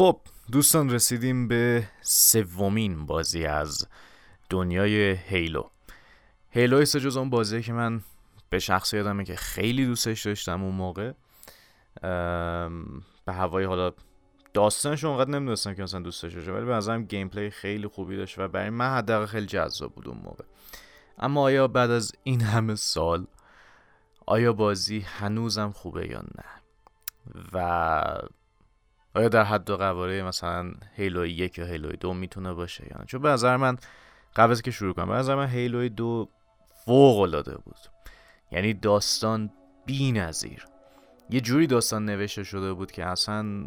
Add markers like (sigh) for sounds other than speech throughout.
خب دوستان رسیدیم به سومین بازی از دنیای هیلو. هیلو است جز اون بازی که من به شخص یادمه که خیلی دوستش داشتم اون موقع. به هوای حالا داستانش اونقدر نمی‌دونستم که مثلا دوست داشته ولی به نظرم گیم پلی خیلی خوبی داشت و برای من حداقل خیلی جذاب بود اون موقع. اما آیا بعد از این همه سال آیا بازی هنوزم خوبه یا نه؟ و آیا در حد و قواره مثلا هیلو یک یا هیلو دو می‌تونه باشه یا چون به نظر من قبل که شروع کنم به نظر من هیلو دو فوق العاده بود. یعنی داستان بی نظیر یه جوری داستان نوشته شده بود که اصلا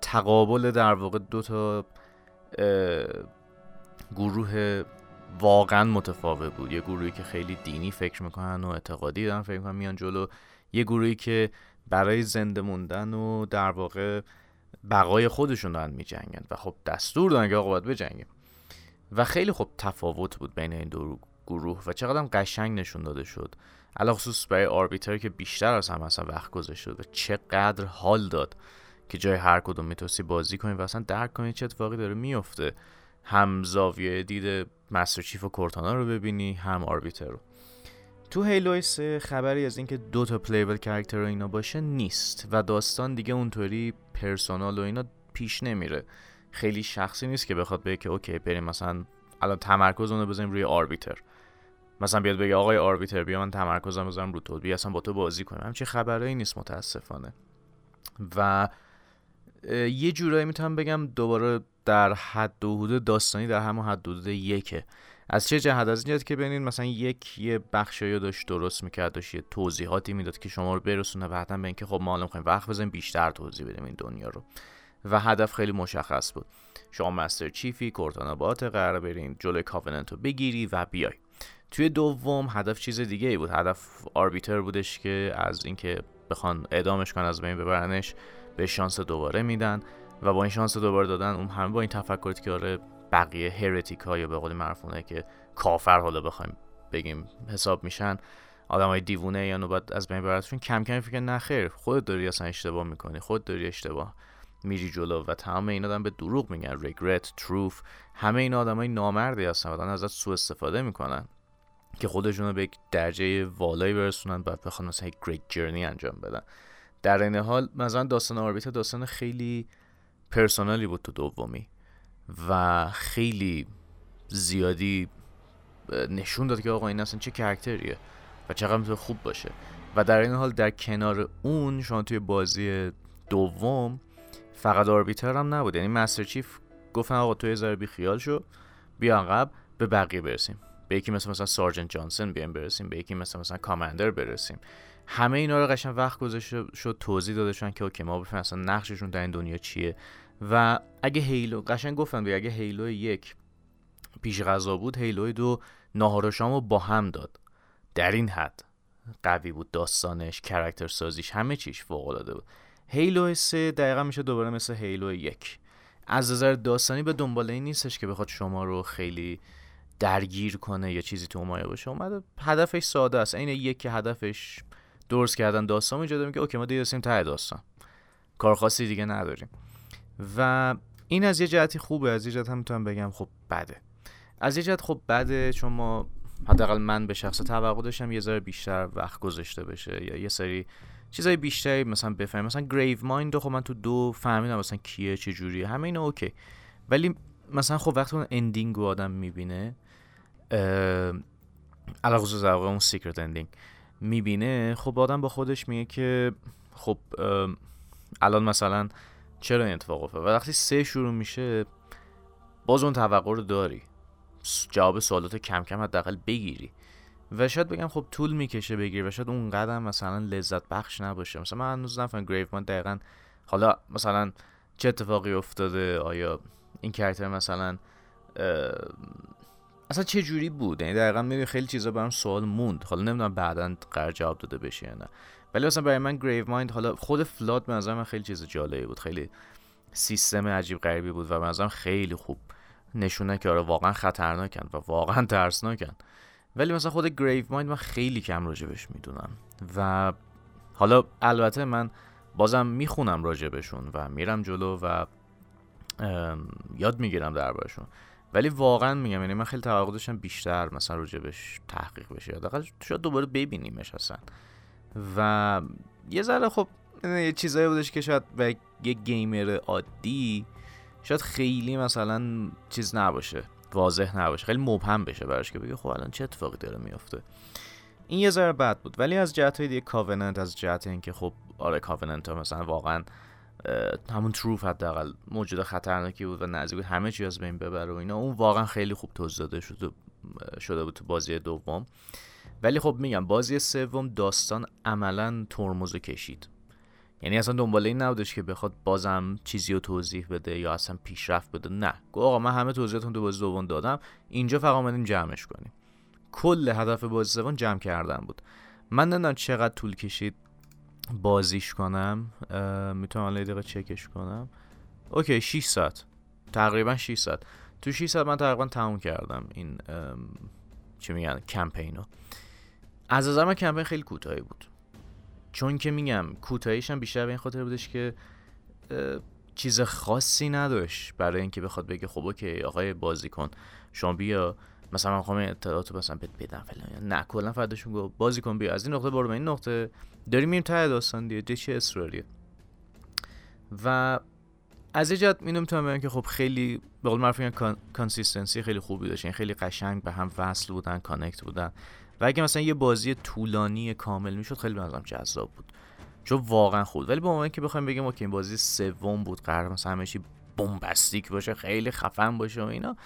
تقابل در واقع دو تا گروه واقعا متفاوت بود. یه گروهی که خیلی دینی فکر می‌کنن و اعتقادی دارن فکر می‌کنن میان جلو. یه گروهی که برای زنده موندن و در واقع بقای خودشون دارن میجنگن و خب دستور دارن که آقا باید بجنگیم. و خیلی خب تفاوت بود بین این دو گروه و چقدر قشنگ نشون داده شد. علا خصوص برای آربیتر که بیشتر از هم اصلا وقت گذاشته و چقدر حال داد که جای هر کدوم می‌تونستی بازی کنی و اصلا درک کنی چه اتفاقی داره میفته هم زاویه دید مستر چیف و کورتانا رو ببینی هم آربیتر رو. تو Halo خبری از اینکه دو تا playable character رو اینا باشه نیست و داستان دیگه اونطوری personal و اینا پیش نمیره. خیلی شخصی نیست که بخواد بگه که okay بریم مثلا الان تمرکز رو بزنیم روی Arbiter. مثلا بیاد بگه آقای Arbiter بیا من تمرکزم بذارم رو تو بیا اصلا با تو بازی کنم. همچی خبرایی نیست متاسفانه. و یه جورایی می‌تونم بگم دوباره در حد و حدود داستانی در همون حد و حدود یکه. از چه جهت؟ از اینجاست که ببینید مثلا یک یه بخشایی داشت درست می‌کرد داشت یه توضیحاتی می‌داد که شما رو برسونه بعدا به اینکه خب ما الان وقت بزنیم بیشتر توضیح بدیم این دنیا رو. و هدف خیلی مشخص بود. شما مستر چیفی کورتانا بات قرار برین جلوی کاوننت رو بگیری و بیای. توی دوم هدف چیز دیگه ای بود. هدف آربیتر بودش که از اینکه بخوان اعدامش کنن از بین ببرنش به شانس دوباره میدن و با این شانس دوباره دادن اون همه با این تفکرات که آره بقیه هرتیک های به قول معروفونه که کافر حالا بخوایم بگیم حساب میشن آدم های دیوونه یا نوبت از بین براتشون کم کم فکر نه خیر خودت داری اصلا اشتباه می‌کنی خود داری اشتباه میری جلو و تمام این آدم به دروغ میگن regret truth همه این آدم های نامردی هستن و ازت سوء استفاده می‌کنن که خودشون رو به یک درجه والایی برسونن بعد بخوان مثلا یک گریت جرنی انجام بدن. در این حال مثلا داستان آربیتا داستان خیلی personal ی بود تو دومی. و خیلی زیادی نشون داد که آقا این اصلا چه character یه و چقدر می‌تونه خوب باشه. و در این حال در کنار اون شما توی بازی دوم فقط Arbiter هم نبود. یعنی Master Chief گفتن آقا تو یه بی خیال شو بیا عقب به بقیه برسیم. به یکی مثل مثلا Sergeant Johnson بیایم برسیم به یکی مثل مثلا Commander برسیم. همه اینا رو قشنگ وقت گذاشته شد توضیح داده شدن که okay ما بفهمیم اصلا نقششون در این دنیا چیه. و اگه هیلو قشنگ گفتن دیگه اگه هیلو یک پیش غذا بود هیلو دو ناهار و شامو با هم داد. در این حد قوی بود داستانش کرکتر سازیش همه چیش فوق العاده بود. هیلو سه دقیقا میشه دوباره مثل هیلو یک. از نظر داستانی به دنبال این نیستش که بخواد شما رو خیلی درگیر کنه یا چیزی تو مایه باشه. اومده هدفش ساده است. این یک که هدفش درست کردن داستان میجاده میگه اوکی ما دیگه ته داستان. کار خاصی دیگه نداریم. و این از یه جهتی خوبه از یه جهت هم می‌تونم بگم خب بده. از یه جهت خب بده چون ما حداقل من به شخص توقع داشتم یه ذره بیشتر وقت گذاشته بشه یا یه سری چیزای بیشتری مثلا بفهمیم مثلا Gravemind خب من تو دو فهمیدم مثلا کیه چه جوریه همه اینا okay. ولی مثلا خب وقتی اون ending رو آدم می‌بینه علی الخصوص اون secret ending می‌بینه خب آدم با خودش میگه که خب الان مثلا چرا این اتفاق افتاد؟ و وقتی سه شروع میشه باز اون توقع رو داری. جواب سوالات کم کم حداقل بگیری. و شاید بگم خب طول می‌کشه بگیری و شاید اون قدم مثلا لذت بخش نباشه. مثلا من هنوز نفهم گریف من دقیقا حالا مثلا چه اتفاقی افتاده؟ آیا این کرکتر مثلا اصلا چه جوری بود؟ یعنی دقیقا می‌بینی خیلی چیزا برام سوال موند. حالا نمی‌دونم بعدا قرار جواب داده بشه یا نه. ولی مثلا برای من گریو مایند حالا خود فلاد به نظر من خیلی چیز جالبی بود. خیلی سیستم عجیب غریبی بود و به نظرم خیلی خوب نشونه که آره واقعا خطرناکن و واقعا ترسناکن. ولی مثلا خود گریو مایند من خیلی کم راجبش می‌دونم. و حالا البته من بازم می‌خونم راجبشون و میرم جلو و یاد می‌گیرم دربارشون ولی واقعا میگم یعنی من خیلی توقع داشتم بیشتر مثلا راجبش تحقیق بشه. یا شاید دوباره ببینیمش اصلا. و یه ذره خب یه چیزایی بودش که شاید به یه گیمر عادی شاید خیلی مثلا چیز نباشه واضح نباشه خیلی مبهم بشه براش که بگه خب الان چه اتفاقی داره میافته. این یه ذره بد بود ولی از جهت دیگه کاوننت از جهت اینکه خب آره کاوننت ها مثلا واقعا همون تروف حداقل موجود خطرناکی بود و نزدیک بود همه چی از بین ببره و اینا اون واقعا خیلی خوب توضیح داده شده شده بود تو بازی دوم. ولی خب میگم بازی سوم داستان عملا ترمز کشید. یعنی اصلا دنبال این نبودش که بخواد بازم چیزی رو توضیح بده یا اصلا پیشرفت بده. نه. گو آقا من همه توضیحاتون تو بازی دوم دادم. اینجا فقط اومدیم جمعش کنیم. کل هدف بازی سوم جمع کردن بود. من نمی‌دونم چقدر طول کشید بازیش کنم. می‌تونم الان دقیقه چکش کنم. okay 6 ساعت. تقریبا 6 ساعت. تو 6 ساعت من تقریبا تموم کردم این چی میگن کمپینو. از نظر من کمپین خیلی کوتاهی بود. چون که میگم کوتاهیش هم بیشتر به این خاطر بودش که چیز خاصی نداشت برای اینکه بخواد بگه خب okay آقای بازی کن شما بیا. مثلا من می‌خوام اطلاعاتو مثلا بهت بدم فلان نه کلا فرداشون گفت بازی کن بیا. از این نقطه برو به این نقطه. داریم میریم ته داستان دیگه چه اصراریه و از جهت اینو می‌تونم بگم که خب خیلی به قول معروف consistency خیلی خوبی داشت. خیلی قشنگ به هم وصل بودن connect بودن. و اگه مثلا یه بازی طولانی کامل می‌شد خیلی بنظرم جذاب بود. چون واقعا خوب ولی به عنوان که بخوایم بگیم که این بازی سوم بود قرار مثلا همه چی bombastic باشه خیلی خفن باشه و اینا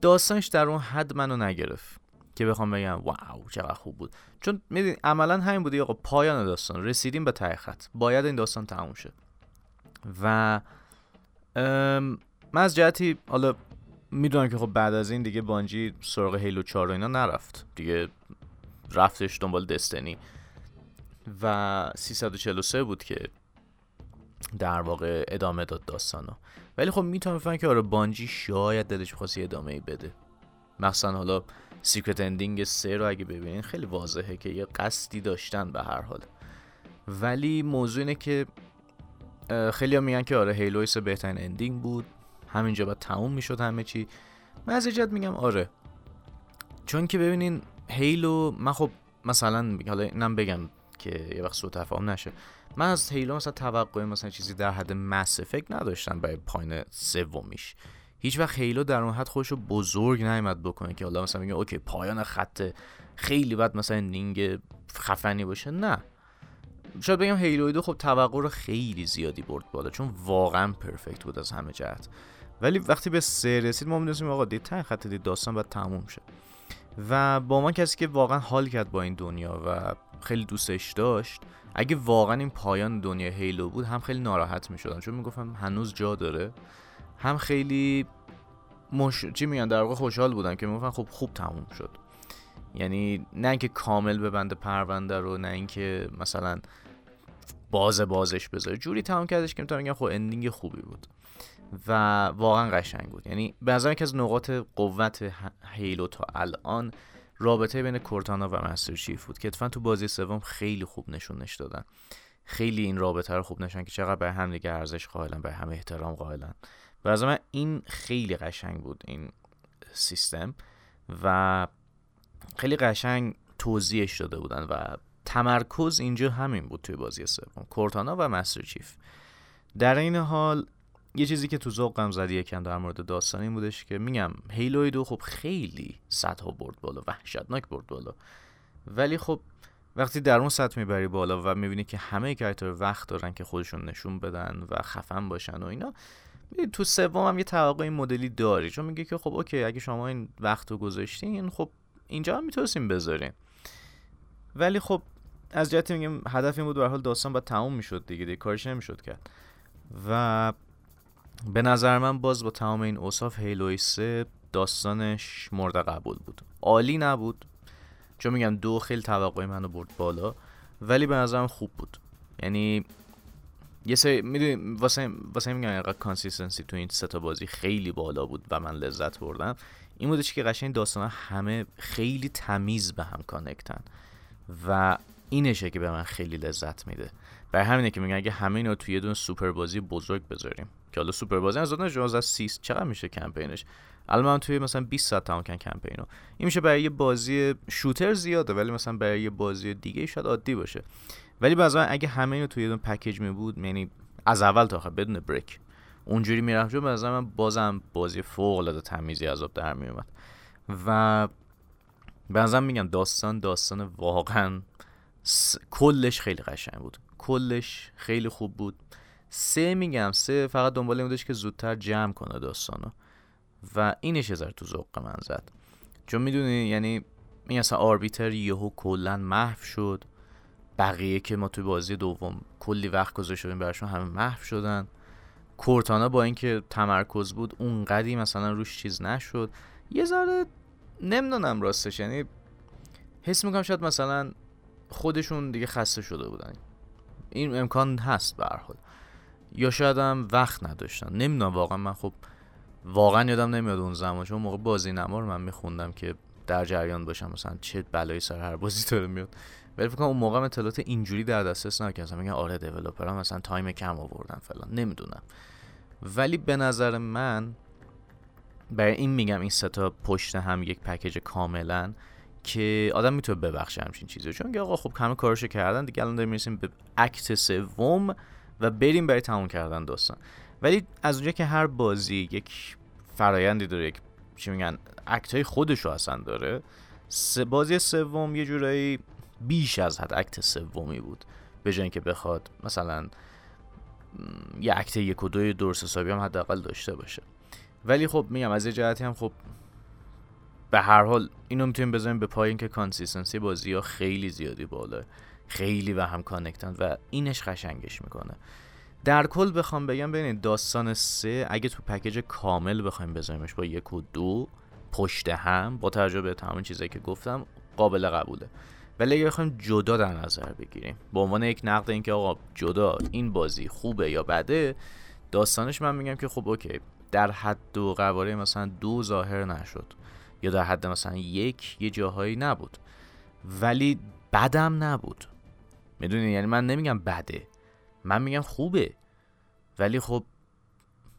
داستانش در اون حد منو نگرفت که بخوام بگم واو چقدر خوب بود. چون میدین عملا همین بودی آقا پایان داستان. رسیدیم به ته باید این داستان تموم شه. و من از جهتی حالا می‌دونم که خب بعد از این دیگه بانجی سراغ هیلو 4 و اینا نرفت. دیگه رفتش دنبال دستنی و 343 بود که در واقع ادامه داد داستانو. ولی خب می‌تونم بفهم که آره بانجی شاید دلش خواستی ادامه ای بده. مخصوصا حالا secret ending سه رو اگه ببینین خیلی واضحه که یه قصدی داشتن به هر حال. ولی موضوع اینه که خیلی میگن که آره Halo سه بهترین ending بود. همینجا باید تموم می‌شد همه چی. من از میگم آره. چون که ببینین Halo من خب مثلا حالا اینم بگم که یه وقت سوء تفاهم نشه. من از Halo مثلا توقع مثلا چیزی در حد Mass Effect نداشتم برای پایین سومیش. هیچ وقت هیلو در اون حد خودش رو بزرگ نیامد بکنه که حالا مثلا میگه اوکی پایان خط خیلی بد مثلا نینگ خفنی باشه. نه. شاید بگم هیلو دو خب توقع رو خیلی زیادی برد بالا چون واقعا پرفکت بود از همه جهت. ولی وقتی به سه رسید ما می‌دونستیم آقا دید خط دید داستان باید تموم شه. و با من کسی که واقعا حال کرد با این دنیا و خیلی دوستش داشت اگه واقعا این پایان دنیا هیلو بود هم خیلی ناراحت می شدم چون می‌گفتم هنوز جا داره هم خیلی مش... چی میگن؟ در واقع خوشحال بودم که می‌گفتن خب خوب تموم شد. یعنی نه اینکه کامل ببنده پرونده رو نه اینکه مثلا باز بازش بذاره. جوری تمام کردش که می‌تونم بگم خب اندینگ خوبی بود. و واقعا قشنگ بود. یعنی به نظر از نقاط قوت هیلو تا الان رابطه بین کورتانا و مستر چیف بود که اتفاقا تو بازی سوم خیلی خوب نشونش دادن. خیلی این رابطه رو خوب نشون که چقدر به هم دیگه ارزش قائلن به همه احترام قائلن. و از من این خیلی قشنگ بود این سیستم. و خیلی قشنگ توضیحش داده بودن و تمرکز اینجا همین بود توی بازی سوم کورتانا و مستر چیف در این حال یه چیزی که تو ذوقم زد یکم در مورد داستان این بودش که میگم هیلوی دو خب خیلی سطح برد بالا وحشتناک برد بالا. ولی خب وقتی در اون سطح می‌بری بالا و می‌بینی که همه کرکتر وقت دارن که خودشون نشون بدن و خفن باشن و اینا تو سوم هم یه توقع این مدلی داری. چون میگه که خب اوکی اگه شما این وقت رو گذاشتین خب اینجا هم می‌تونستیم بذارین ولی خب از جهت میگم هدف این بود به حال داستان باید تموم می‌شد دیگه دیگه کارش نمی‌شد کرد. و به نظر من باز با تمام این اوصاف هیلوی 3 داستانش مورد قبول بود. عالی نبود. چون میگم دو خیلی توقعی منو برد بالا ولی به نظرم خوب بود. یعنی یه سری می‌دونی واسه واسه میگم اینقدر consistency تو این سه تا بازی خیلی بالا بود و من لذت بردم. این بودش که قشنگ داستان همه خیلی تمیز به هم کانکتن و اینشه که به من خیلی لذت میده. برای همینه که میگم اگه همه اینا توی یه دونه سوپر بازی بزرگ بذاریم. که حالا سوپر بازی از دادن از 30 چقدر میشه کمپینش؟ الان من توی مثلا 20 ساعت تمام کمپینو این میشه برای یه بازی شوتر زیاده ولی مثلا برای یه بازی دیگه شاید عادی باشه. ولی بعضا اگه همه اینو توی یه پکیج می بود یعنی از اول تا آخر بدون بریک اونجوری می‌رفت چون به من بازم بازی فوق العاده تمیزی عذاب در میومد و به میگم داستان داستان واقعا کلش خیلی قشنگ بود. کلش خیلی خوب بود. سه میگم سه فقط دنبال این بودش که زودتر جمع کنه داستانو. و اینش یه تو ذوق من زد. چون می‌دونی یعنی این اصلا آربیتر یهو کلا محو شد. بقیه که ما توی بازی دوم کلی وقت گذاشته بودیم براشون همه محو شدن. کورتانا با اینکه تمرکز بود اونقدی مثلا روش چیز نشد. یه ذره نمی‌دونم راستش یعنی حس می‌کنم شاید مثلا خودشون دیگه خسته شده بودن. این امکان هست به حال. یا شاید هم وقت نداشتن. نمی‌دونم واقعا من خب واقعا یادم نمیاد اون زمان. چون موقع بازی نما رو من میخوندم که در جریان باشم مثلا چه بلایی سر هر بازی داره میاد. ولی فکر کنم اون موقع اطلاعات اینجوری در دسترس نبود مثلا میگن آره دیولپرها مثلا تایم کم آوردن فلان نمی‌دونم. ولی به نظر من برای این میگم این ستا پشت هم یک پکیج کاملا که آدم می‌تونه ببخشه همچین چیزی چون آقا خب همه کارشو کردن دیگه الان داریم می‌رسیم به اکت سوم و بریم برای تموم کردن داستان. ولی از اونجا که هر بازی یک فرایندی داره یک چی میگن اکت های خودش رو اصلا داره بازی سوم یه جورایی بیش از حد اکت سومی بود. به جای اینکه بخواد مثلا یه اکت یک و دوی درست حسابی هم حداقل داشته باشه. ولی خب میگم از یه جهتی هم خب به هر حال اینو می‌تونیم بذاریم به پای اینکه consistency بازی ها خیلی زیادی بالا خیلی و هم کانکتن و اینش قشنگش می‌کنه. در کل بخوام بگم ببینید داستان سه اگه تو پکیج کامل بخوایم بذاریمش با یک و دو پشت هم با توجه به تمام چیزایی که گفتم قابل قبوله. ولی اگه بخوایم جدا در نظر بگیریم به عنوان یک نقد اینکه آقا جدا این بازی خوبه یا بده داستانش من میگم که خب اوکی در حد و قواره مثلا دو ظاهر نشد یا در حد مثلا یک یه جاهایی نبود. ولی بدم نبود. می‌دونی؟ یعنی من نمیگم بده. من میگم خوبه. ولی خب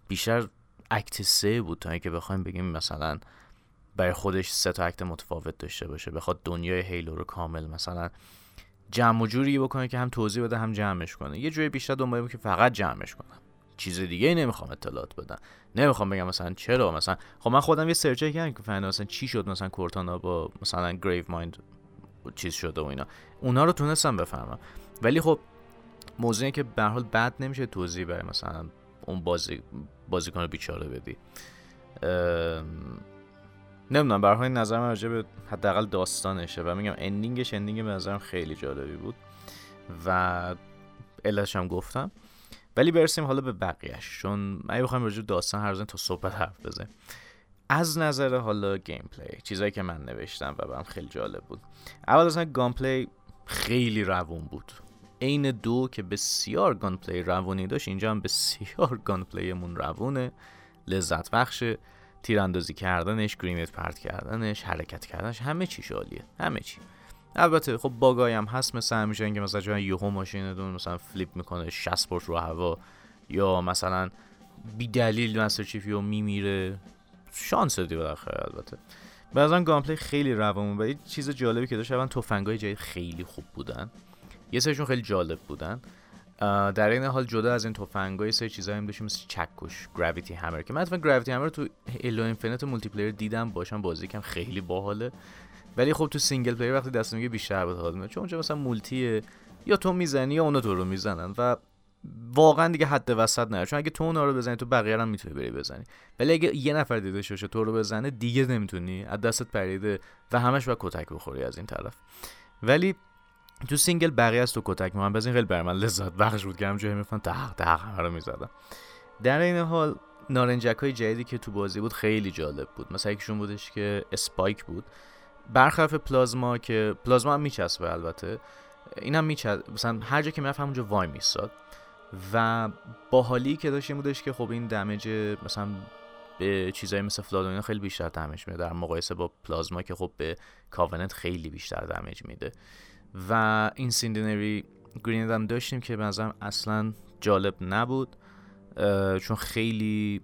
بیشتر اکت سه بود تا اینکه بخوایم بگیم مثلا برای خودش سه تا اکت متفاوت داشته باشه بخواد دنیای هیلو رو کامل مثلا جمع و جوری بکنه که هم توضیح بده هم جمعش کنه. یه جوری بیشتر دنبال که فقط جمعش کنم. چیز دیگه نمی‌خوام اطلاعات بدم. نمی‌خوام بگم مثلا چرا مثلا خب من خودم یه search کردم که فهمیدم مثلا چی شد مثلا Cortana با مثلا Gravemind چیز شده و اینا. اونا رو تونستم بفهمم. ولی خب موضوعی که به حال بد نمیشه توضیح برای مثلا اون بازی بازیکن بیچاره بدی. نمی‌دونم حال نظر من راجع به حداقل داستانشه و میگم ending ش ending به نظرم خیلی جالبی بود و علتش هم گفتم. ولی برسیم حالا به بقیهش چون اگه بخوایم راجع داستان هر تا صحبت حرف بزنیم. از نظر حالا gameplay چیزایی که من نوشتم و برام خیلی جالب بود. اول اصلا gunplay خیلی روون بود. عین دو که بسیار gunplay روونی داشت اینجا هم بسیار (laughs) gunplay مون روونه. لذت بخش تیراندازی کردنش grenade پرت کردنش حرکت کردنش همه چی عالیه همه چی. البته خب باگای هم هست مثل همیشه اینکه مثلا یهو ماشینتون مثلا flip می‌کنه میشه پرت رو هوا یا مثلا بی دلیل Master Chief یهو میمیره. شانس دی بالاخره البته. بعضا gameplay خیلی روون و چیز جالبی که داشت اول تفنگای جدید خیلی خوب بودن. یه سرشون خیلی جالب بودن. در این حال جدا از این تفنگا یه سری چیزایی هم داشتیم مثل چکش gravity hammer که من اتفاقا gravity hammer تو Halo Infinite multiplayer دیدم باهاشم بازی کردم خیلی باحاله. ولی خب تو single player وقتی دستته دیگه بیشتر باحاله چون اونجا مثلا multi ه یا تو می‌زنی یا اونا تو رو می‌زنن و واقعا دیگه حد وسط نداره. چون اگه تو اونا رو بزنی تو بقیه هم می‌تونی بری بزنی. ولی اگه یه نفر دیده شوشه تو رو بزنه دیگه نمی‌تونی. از دستت پریده و همش باید کتک بخوری از این طرف. ولی تو single وقتی تو کتک بزنی خیلی برای من لذت بخش بود که همینجوری می‌رفتم دق دق همه رو می‌زدم. در این حال نارنجک های جدیدی که تو بازی بود خیلی جالب بود. مثلا یکیشون بودش که spike بود. برخلاف پلازما که پلازما هم میچسبه البته. این هم میچسبه مثلا هر جا که می‌رفت همونجا وای میستاد و باحالی که داشت این بودش که خب این دمیج مثلا به چیزایی مثل فلادونا خیلی بیشتر دمیج میده. در مقایسه با پلازما که خب به کاوننت خیلی بیشتر دمیج میده. و این سیندنری گرینید هم داشتیم که به نظرم اصلا جالب نبود چون خیلی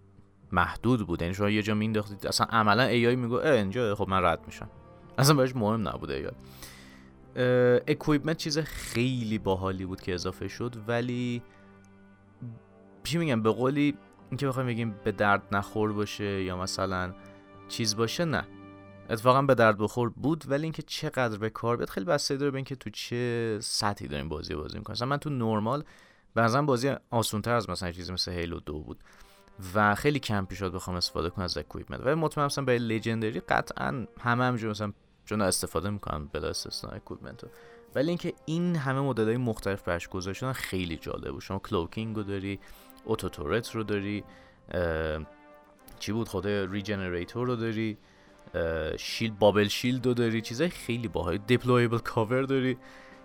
محدود بود. یعنی شما یه جا مینداختید اصلا عملا AI میگه اینجا خب من رد میشم. اصلا بهش مهم نبوده این equipment چیز خیلی باحالی بود که اضافه شد ولی چی میگم به قولی اینکه بخوایم بگیم به درد نخور باشه یا مثلا چیز باشه نه. اتفاقا به درد بخور بود ولی اینکه چقدر به کار بیاد خیلی بسته داره به اینکه تو چه سطحی داریم بازی بازی می‌کنیم. مثلا من تو نرمال به نظرم بازی آسونتر از مثلا چیزی مثل Halo دو بود و خیلی کم پیش بخوام استفاده کنم از equipment و مطمئن مثلا به legendary قطعا همه همینجور مثلا چون استفاده می‌کنم بلا استثنا equipment ولی اینکه این همه مدلای مختلف برش گذاشتن خیلی جالب بود. شما cloaking رو داری auto turret رو داری چی بود؟ خود regenerator رو داری. shield bubble shield رو داری چیزای خیلی باحال. deployable cover داری.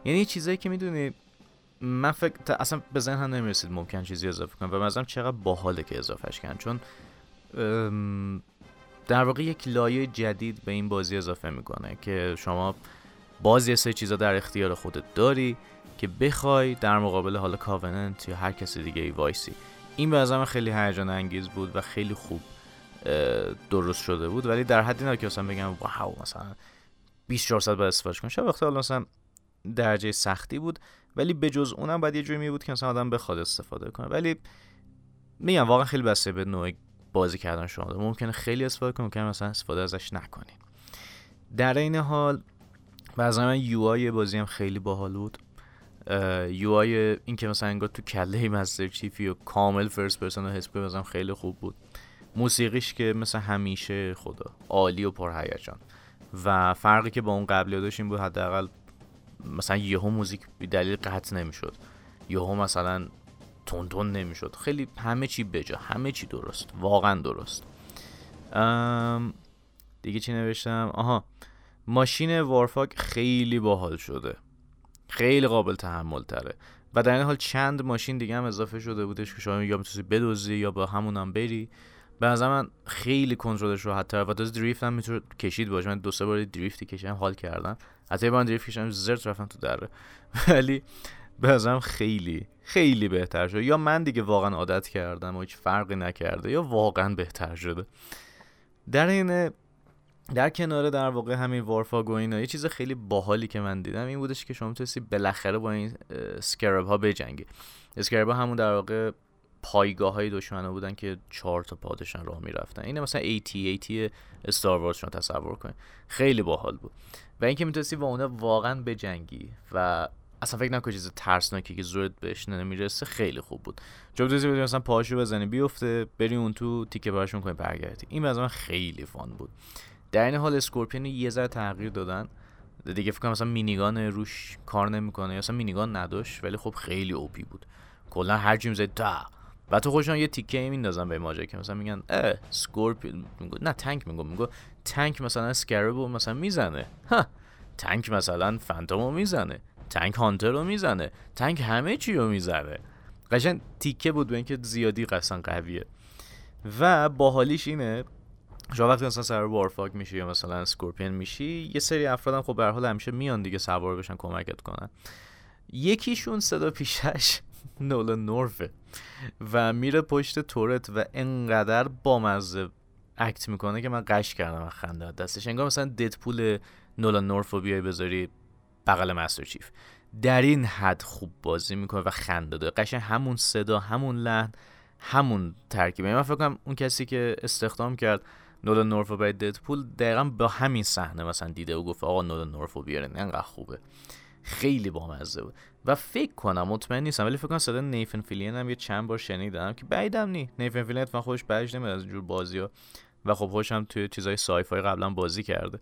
یعنی چیزایی که می‌دونی من فکر اصلا به ذهن هم نمی‌رسید ممکن چیزی اضافه کنم. و مثلا چقدر باحاله که اضافهش کردن چون در واقع یک لایه جدید به این بازی اضافه می‌کنه که شما باز یه سه چیزا در اختیار خودت داری که بخوای در مقابل حالا کاوننت یا هر کسی دیگه ای وایسی. این به خیلی هیجان انگیز بود و خیلی خوب درست شده بود. ولی در حدی نه که مثلا بگم واو مثلا 24 ساعت باید استفاده کنم. شب وقتی مثلا درجه سختی بود ولی به جز اونم بعد یه جوری می بود که مثلا آدم بخواد استفاده کنه. ولی میگم واقعا خیلی بسته به نوع بازی کردن شما. ممکنه خیلی استفاده کنه ممکنه مثلا استفاده ازش نکنید در این حال بعضا من یو آی بازی هم خیلی باحال بود. UI این که مثلا انگار تو کله Master Chief ی و کامل first person و حس بازم خیلی خوب بود. موسیقیش که مثل همیشه خدا عالی و پرهیجان و فرقی که با اون قبلی داشت این بود حداقل مثلا یهو موزیک بی دلیل قطع نمی‌شد. یهو مثلا تون تون نمی‌شد. خیلی همه چی بجا همه چی درست واقعا درست. دیگه چی نوشتم؟ آها ماشین وارفاک خیلی باحال شده. خیلی قابل تحمل تره و در این حال چند ماشین دیگه هم اضافه شده بودش که شما یا می‌تونی بدوزی یا با همون هم بری. به من خیلی کنترلش رو حتی و تازه دریفت هم می‌تونه کشید باشه. من دو سه بار دریفتی کشیدم حال کردم. حتی بار دریفت کشیدم زرت رفتم تو دره. (laughs) ولی به خیلی خیلی بهتر شده یا من دیگه واقعا عادت کردم و هیچ فرقی نکرده یا واقعا بهتر شده. در این در کنار در واقع همین وارفاگ و یه چیز خیلی باحالی که من دیدم این بودش که شما می‌تونستی بالاخره با این سکرب ها بجنگی. ها همون در واقع پایگاه های دشمنه بودن که چهار تا پادشان راه می‌رفتن. اینه مثلا AT AT استار وارز شما تصور کنید خیلی باحال بود. و اینکه می‌تونستی با اونا واقعا بجنگی و اصلا فکر نکنی چیز ترسناکی که زورت بهش نمی‌رسه خیلی خوب بود. جواب دوزی بدی مثلا پاشو بزنی بیفته بری اون تو تیکه براشون کنی برگردی. این مثلا خیلی فان بود. در این حال اسکورپیون یه ذره تغییر دادن. دیگه فکر کنم مثلا مینیگان روش کار نمی‌کنه یا مثلا مینیگان نداشت ولی خب خیلی اوپی بود. کلا هر چی می‌زد تا و تو خوشان یه تیکه میندازن به ماجرا که مثلا میگن اه سکورپیون نه تانک میگم میگم تانک مثلا اسکربو مثلا می‌زنه. ها تانک مثلا فانتومو می‌زنه. تانک هانتر رو می‌زنه. تانک همه چی رو می‌زنه. قشنگ تیکه بود به اینکه زیادی قصلا قویه. و باحالیش اینه شما وقتی مثلا سر وارفاگ میشی یا مثلا اسکورپیون میشی یه سری افرادم خب به حال همیشه میان دیگه سوار بشن کمکت کنن. یکیشون صدا پیشش نولان نورفه و میره پشت تورت و انقدر بامزه اکت می‌کنه که من قش کردم و خنده دستش انگار مثلا ددپول نولان نورف رو بیای بذاری بغل مستر چیف در این حد خوب بازی می‌کنه و خنده داره. قشنگ همون صدا همون لحن همون ترکیبه. یعنی من فکر کنم اون کسی که استخدام کرد نولان نورف و ددپول دقیقا با همین صحنه مثلا دیده و گفت آقا نولان نورف رو بیارین. انقدر خوبه. خیلی بامزه بود. و فکر کنم مطمئن نیستم ولی فکر کنم صدا نیفن فیلین هم یه چند بار شنیدم که بعیدم نی نیفن فیلین اتفاقا خودش بعدش نمیاد از جور بازی ها. و خب خوشم هم توی چیزای سایفای قبلا بازی کرده.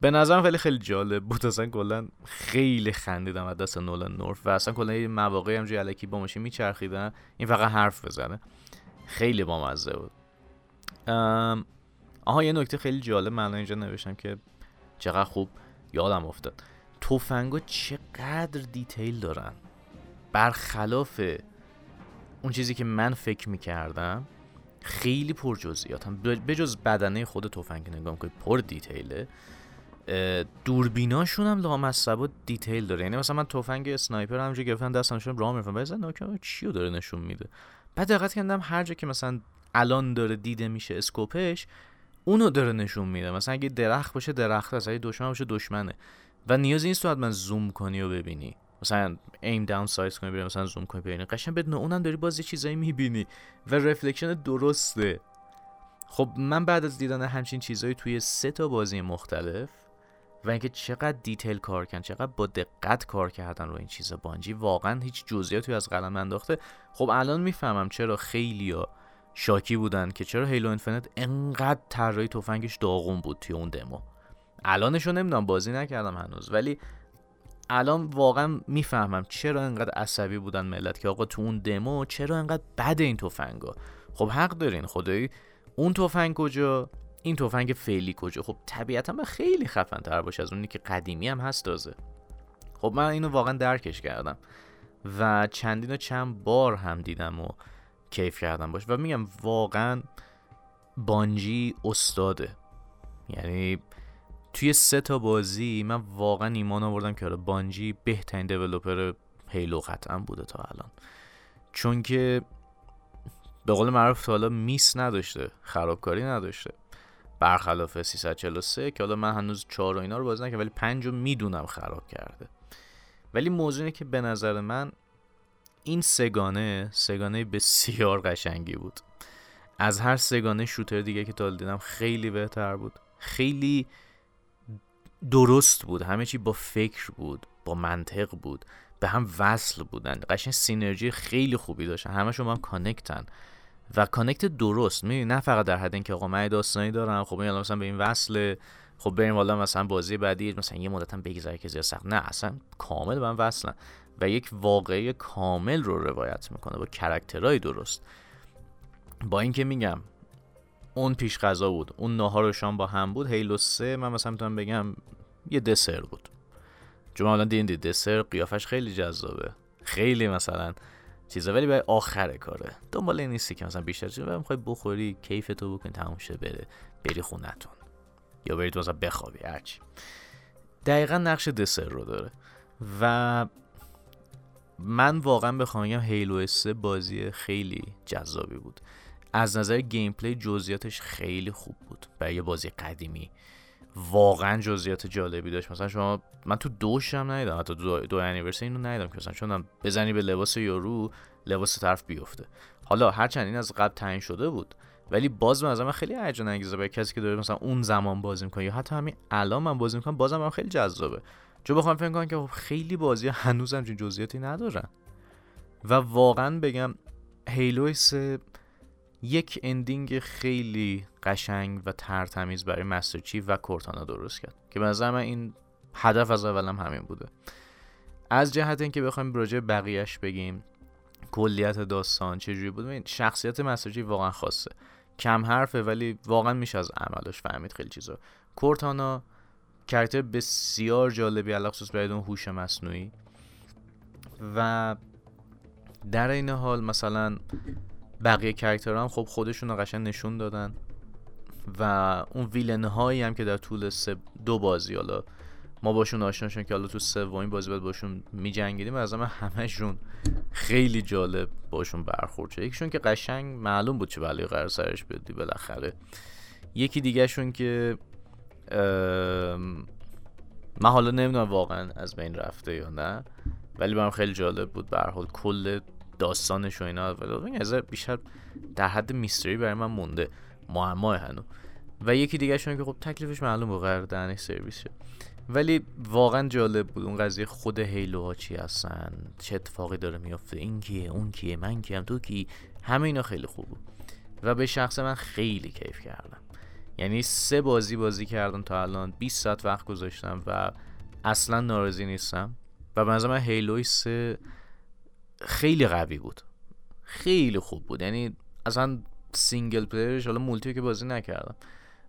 به نظرم خیلی خیلی جالب بود. اصلا کلا خیلی خندیدم از دست نولان نورف. و اصلا کلا این مواقعی هم الکی با ماشین میچرخیدن. این فقط حرف بزنه. خیلی بامزه بود. آها یه نکته خیلی جالب من اینجا نوشتم که چقدر خوب یادم افتاد. تفنگا چقدر detail دارن. برخلاف اون چیزی که من فکر می‌کردم خیلی پر جزئیاتن بجز بدنه خود تفنگ نگاه کنید پر detail ه. دوربیناشون هم لامصب detail داره. یعنی مثلا من تفنگ sniper همونجوری گرفتم دستم راه می‌رفتم بزن چی رو داره نشون میده؟ بعد دقت کردم هر جا که مثلا الان داره دیده میشه scope ش اونو داره نشون میده. مثلا اگه درخت باشه درخت هست اگه دشمن باشه دشمنه. و نیازی نیست حتما زوم کنی و ببینی. مثلا aim down sights کنی ببینی مثلا زوم کنی ببینی. قشنگ بدون اونم داری باز یه چیزایی می‌بینی و reflection درسته. خب من بعد از دیدن همچین چیزایی توی سه تا بازی مختلف و اینکه چقدر detail کار کردن چقدر با دقت کار کردن رو این چیزا بانجی واقعا هیچ جزئیاتی از قلم ننداخته. خب الان می‌فهمم چرا خیلیا شاکی بودن که چرا هیلو انفینیت انقدر طراحی تفنگش داغون بود توی اون دمو. الانشو نمی‌دونم بازی نکردم هنوز. ولی الان واقعا می‌فهمم چرا انقدر عصبی بودن ملت که آقا تو اون دمو چرا انقدر بد این تفنگا. خب حق دارین خدایی. اون تفنگ کجا؟ این تفنگ فعلی کجا؟ خب طبیعتا من خیلی خفن تر باشه از اونی که قدیمی هم هست تازه. خب من اینو واقعا درکش کردم. و چندین و چند بار هم دیدم و کیف کردم باش. و میگم واقعا بانجی استاده. یعنی توی سه تا بازی من واقعا ایمان آوردم که آره بانجی بهترین دیولوپر هیلو قطعا بوده تا الان. چون که به قول معروف تا حالا میس نداشته خرابکاری نداشته. برخلاف 343 که حالا من هنوز چهار و اینا رو بازی نکردم ولی پنج رو می‌دونم خراب کرده. ولی موضوع اینه که به نظر من این سه‌گانه سه‌گانه بسیار قشنگی بود. از هر سه‌گانه shooter دیگه که تا دیدم خیلی بهتر بود. خیلی درست بود. همه چی با فکر بود با منطق بود. به هم وصل بودن قشنگ synergy خیلی خوبی داشتن. همشون هم کانکتن و connect درست. یعنی نه فقط در حد اینکه آقا من داستانی دارم خب این مثلا به این وصله. خب بریم والا مثلا بازی بعدی مثلا یه مدت هم بگذره که زیاد سخت. نه اصلا کامل به هم وصلن. و یک واقعی کامل رو روایت می‌کنه با کرکترهای درست. با اینکه میگم اون پیش غذا بود. اون ناهار و شام با هم بود. هیلو سه من مثلا می‌تونم بگم یه دسر بود. چون الان دیدین دسر قیافش خیلی جذابه. خیلی مثلا چیزا ولی برای آخر کاره. دنبال این نیستی که مثلا بیشتر چیزا می‌خوای بخوری کیف تو بکن تموم شه بره بری خونتون. یا برید مثلا بخوابی هرچی دقیقا نقش دسر رو داره. و من واقعا بخوام بگم هیلو 3 بازی خیلی جذابی بود. از نظر گیم پلی جزئیاتش خیلی خوب بود برای یه بازی قدیمی. واقعا جزئیات جالبی داشت. مثلا شما من تو دوش هم ندیدم حتی دو, دو انیورسری اینو ندیدم که مثلا چون بزنی به لباس یارو لباس طرف بیفته. حالا هرچند این از قبل تعیین شده بود ولی باز من از من خیلی هیجان انگیزه برای کسی که داره مثلا اون زمان بازی می‌کنه یا حتی همین الان من بازی می‌کنم بازم هم خیلی جذابه. چون بخوام فکر کنم که خب خیلی بازی هنوز همچین جزئیاتی ندارن. و واقعا بگم هیلو یک اندینگ خیلی قشنگ و ترتمیز برای مستر و کورتانا درست کرد که به نظر من این هدف از اولم همین بوده. از جهت اینکه بخوایم راجع بقیهش بگیم کلیت داستان چجوری بود شخصیت مستر واقعا خاصه. کم حرفه ولی واقعا میشه از عملش فهمید خیلی چیزا. کورتانا کرکتر بسیار جالبی علاوه خصوص برای اون هوش مصنوعی. و در این حال مثلا بقیه کرکتر هم خب خودشون رو قشن نشون دادن. و اون ویلن هایی هم که در طول سه دو بازی حالا ما باشون آشنا شدیم که حالا تو سومین بازی باید باشون میجنگیدیم از همه همشون خیلی جالب باشون برخورد شد. یکیشون که قشنگ معلوم بود چه بلایی قرار سرش بدی بالاخره. یکی دیگه شون که من حالا نمی‌دونم واقعا از بین رفته یا نه ولی برام خیلی جالب بود به حال. کل داستانش و اینا. ولی بیشتر در حد میستری برای من مونده. معما هنو و یکی دیگه شون که خب تکلیفش معلوم قرار دهنش سرویس ولی واقعا جالب بود اون قضیه خود هیلوها چی هستن چه اتفاقی داره میافته. این کیه اون کیه من کیم تو کی؟ همه اینا خیلی خوب بود. و به شخص من خیلی کیف کردم. یعنی سه بازی بازی کردم تا الان. 20 ساعت وقت گذاشتم و اصلا ناراضی نیستم. و به من هیلوی سه خیلی قوی بود. خیلی خوب بود. یعنی اصلا single player ش حالا multi که بازی نکردم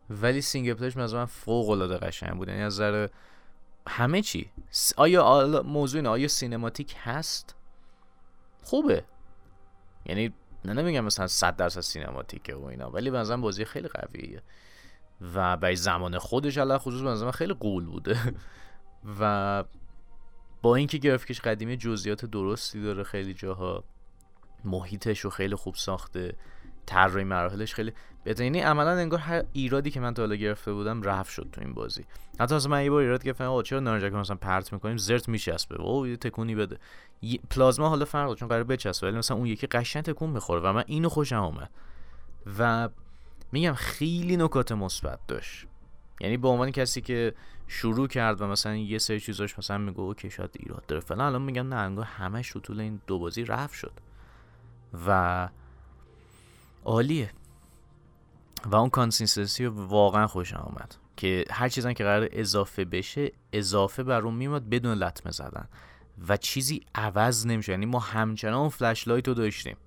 ولی single player ش مثلا فوق العاده قشنگ بود. یعنی از نظر همه چی. آیا موضوع اینه آیا cinematic هست؟ خوبه. یعنی نه نمیگم مثلا 100 درصد cinematic ه و اینا ولی به بازی خیلی قویه. و برای زمان خودش علی‌الخصوص که خیلی غول بوده. (laughs) و با اینکه گرافیکش قدیمی جزئیات درستی داره خیلی جاها. محیطش رو خیلی خوب ساخته. طراحی مراحلش خیلی بهتر یعنی عملا انگار هر ایرادی که من تا حالا گرفته بودم رفت شد تو این بازی. حتی مثلا من یه بار ایراد گرفتم چرا نارنجک مثلا پرت می‌کنیم؟ زرت میچسبه. او یه تکونی بده. پلازما حالا فرق چون قرار بچسبه ولی مثلا اون یکی قشنگ تکون می‌خوره و من اینو خوشم اومد. و میگم خیلی نکات مثبت داشت. یعنی به عنوان کسی که شروع کرد و مثلا یه سری چیزاش مثلا میگه okay شاید ایراد داره فلان الان میگم نه انگار همش تو طول این دو بازی رفع شد. و عالیه. و اون consistency واقعا خوشم آمد که هر چیزی که قرار اضافه بشه اضافه بر اون میومد بدون لطمه زدن. و چیزی عوض نمیشه یعنی ما همچنان flashlight رو داشتیم.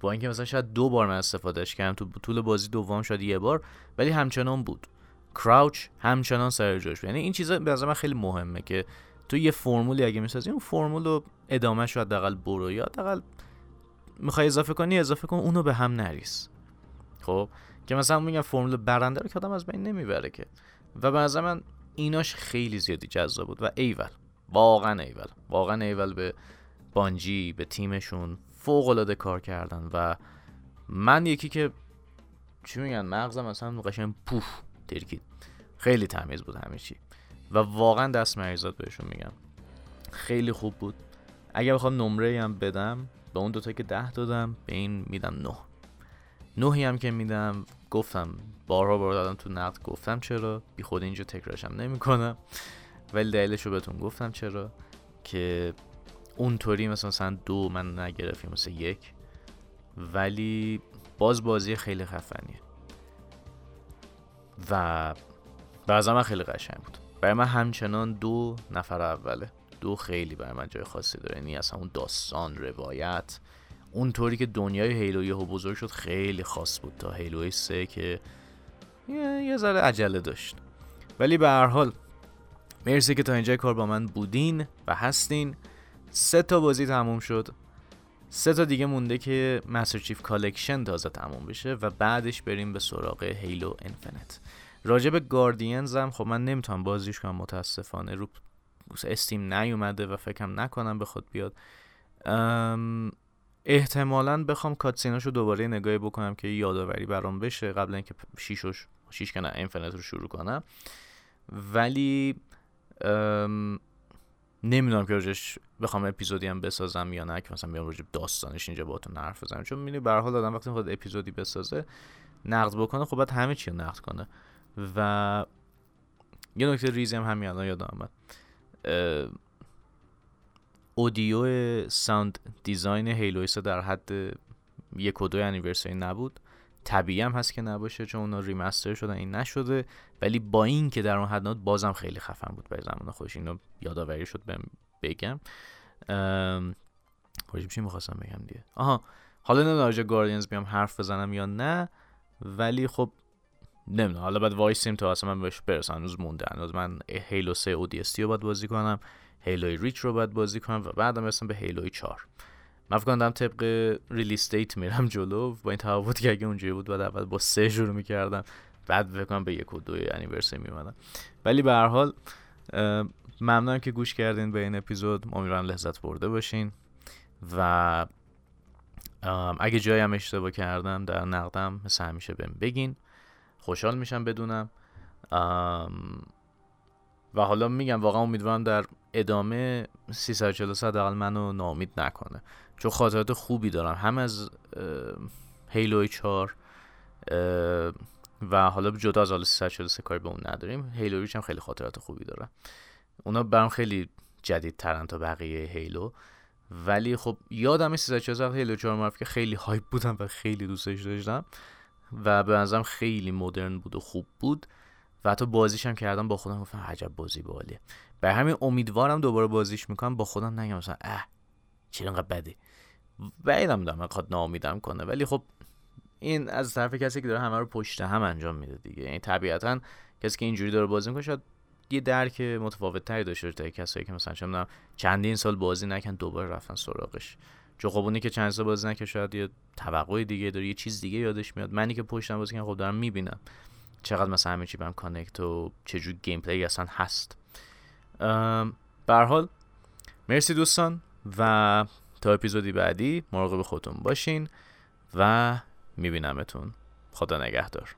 با اینکه مثلا شاید دو بار من استفادهش کردم تو طول بازی دوم شاید یه بار ولی همچنان بود. کراوچ همچنان سر جاش یعنی این چیزا به من خیلی مهمه که تو یه فرمولی اگه می‌سازی اون فرمول رو ادامه شو حداقل برو یا حداقل می‌خوای اضافه کنی اضافه کن اونو به هم نریس خب؟ که مثلا میگم فرمول برنده رو که آدم از بین نمی‌بره که. و به من ایناش خیلی زیادی جذاب بود. و ایول. واقعا ایول. واقعا ایول به بانجی به تیمشون فوق العاده کار کردن. و من یکی که چی میگن؟ مغزم مثلا قشنگ پوف. ترکید خیلی تمیز بود همه چی. و واقعا دست مریضات بهشون میگم. خیلی خوب بود. اگر بخوام نمره هم بدم به اون دوتا که ده دادم به این میدم نه. نهی هم که میدم گفتم بارها بار دادم تو نقد گفتم چرا؟ بی خود اینجا تکرارشم نمی کنم ولی دلیلش رو بهتون گفتم چرا؟ که اونطوری مثلا دو من نگرفتیم مثل یک. ولی باز بازی خیلی خفنیه. و بعضا من خیلی قشنگ بود. برای من همچنان دو نفر اوله. دو خیلی برای من جای خاصی داره. یعنی اصلا اون داستان روایت اونطوری که دنیای هیلو یهو بزرگ شد خیلی خاص بود تا هیلو سه که یه ذره عجله داشت. ولی به هر حال مرسی که تا اینجای کار با من بودین و هستین. سه تا بازی تموم شد. سه تا دیگه مونده که Master Chief Collection تازه تموم بشه و بعدش بریم به سراغ Halo Infinite راجع به Guardians هم خب من نمی‌تونم بازیش کنم متاسفانه رو Steam نیومده و فکرم نکنم به خود بیاد. احتمالا بخوام cutscene اشو دوباره نگاهی بکنم که یادآوری برام بشه قبل اینکه شیشوش شیش کنه Infinite رو شروع کنم. ولی نمی‌دونم که راجش بخوام اپیزودی هم بسازم یا نه که مثلا بیام راجع داستانش اینجا باهاتون حرف بزنم. چون می‌بینی به هر حال آدم وقتی خود اپیزودی بسازه نقد بکنه خب باید همه چی رو نقد کنه. و یه نکته ریزی هم همین الان یادم آمد audio sound design Halo ی سه در حد یک و دو anniversary نبود. طبیعی هم هست که نباشه چون اونا remaster شدن این نشده. ولی با این که در اون حد بازم خیلی خفن بود برای زمان خودش اینو یادآوری شد بگم. خب چی می‌خواستم بگم دیگه. آها حالا نمی‌دونم راجع Guardians بیام حرف بزنم یا نه ولی خب نمی‌دونم. حالا بعد وایسیم تا اصلا من بهش برسم. هنوز مونده. هنوز من Halo 3 ODST رو باید بازی کنم. Halo ی Reach رو باید بازی کنم و بعدم برسم به Halo ی 4 من فکر کنم طبق ریلیس دیت میرم جلو. با این تفاوت که اگه اونجوری بود بعد اول با سه شروع می‌کردم. بعد فکر کنم به یک و دو انیورسری میمدم. ولی به هر حال ممنونم که گوش کردین به این اپیزود. امیدوارم لذت برده باشین. و اگه جایی هم اشتباه کردم در نقدم مثل همیشه بهم بگین. خوشحال میشم بدونم. و حالا میگم واقعا امیدوارم در ادامه 343 حداقل منو نامید نکنه. چون خاطرات خوبی دارم. هم از هیلو 4 و حالا جدا از حالا 343 کاری به اون نداریم هیلو هم خیلی خاطرات خوبی دارم اونا برام خیلی جدید ترن تا بقیه هیلو ولی خب یادم 343 هیلو 4 معرف که خیلی هایپ بودم و خیلی دوستش داشتم و به نظرم خیلی مدرن بود و خوب بود و حتی بازیش هم کردم با خودم گفتم عجب بازی بالیه به همین امیدوارم دوباره بازیش می‌کنم با خودم نگم مثلا اه چرا بده بعیدم دارم خود ناامیدم کنه. ولی خب این از طرف کسی که داره همه رو پشت هم انجام میده دیگه. یعنی طبیعتا کسی که اینجوری داره بازی می‌کنه شاید یه درک متفاوت تری داشته تا کسایی که مثلا چه چندین سال بازی نکن دوباره رفتن سراغش. چون خب که چند سال بازی نکن شاید یه توقع دیگه داره یه چیز دیگه یادش میاد. منی که پشتم بازی کنم خب دارم می‌بینم چقدر مثلا همه چی بهم connect و چجور gameplay اصلا هست. به هر حال مرسی دوستان و تا اپیزودی بعدی مراقب خودتون باشین و میبینمتون. خدا نگهدار.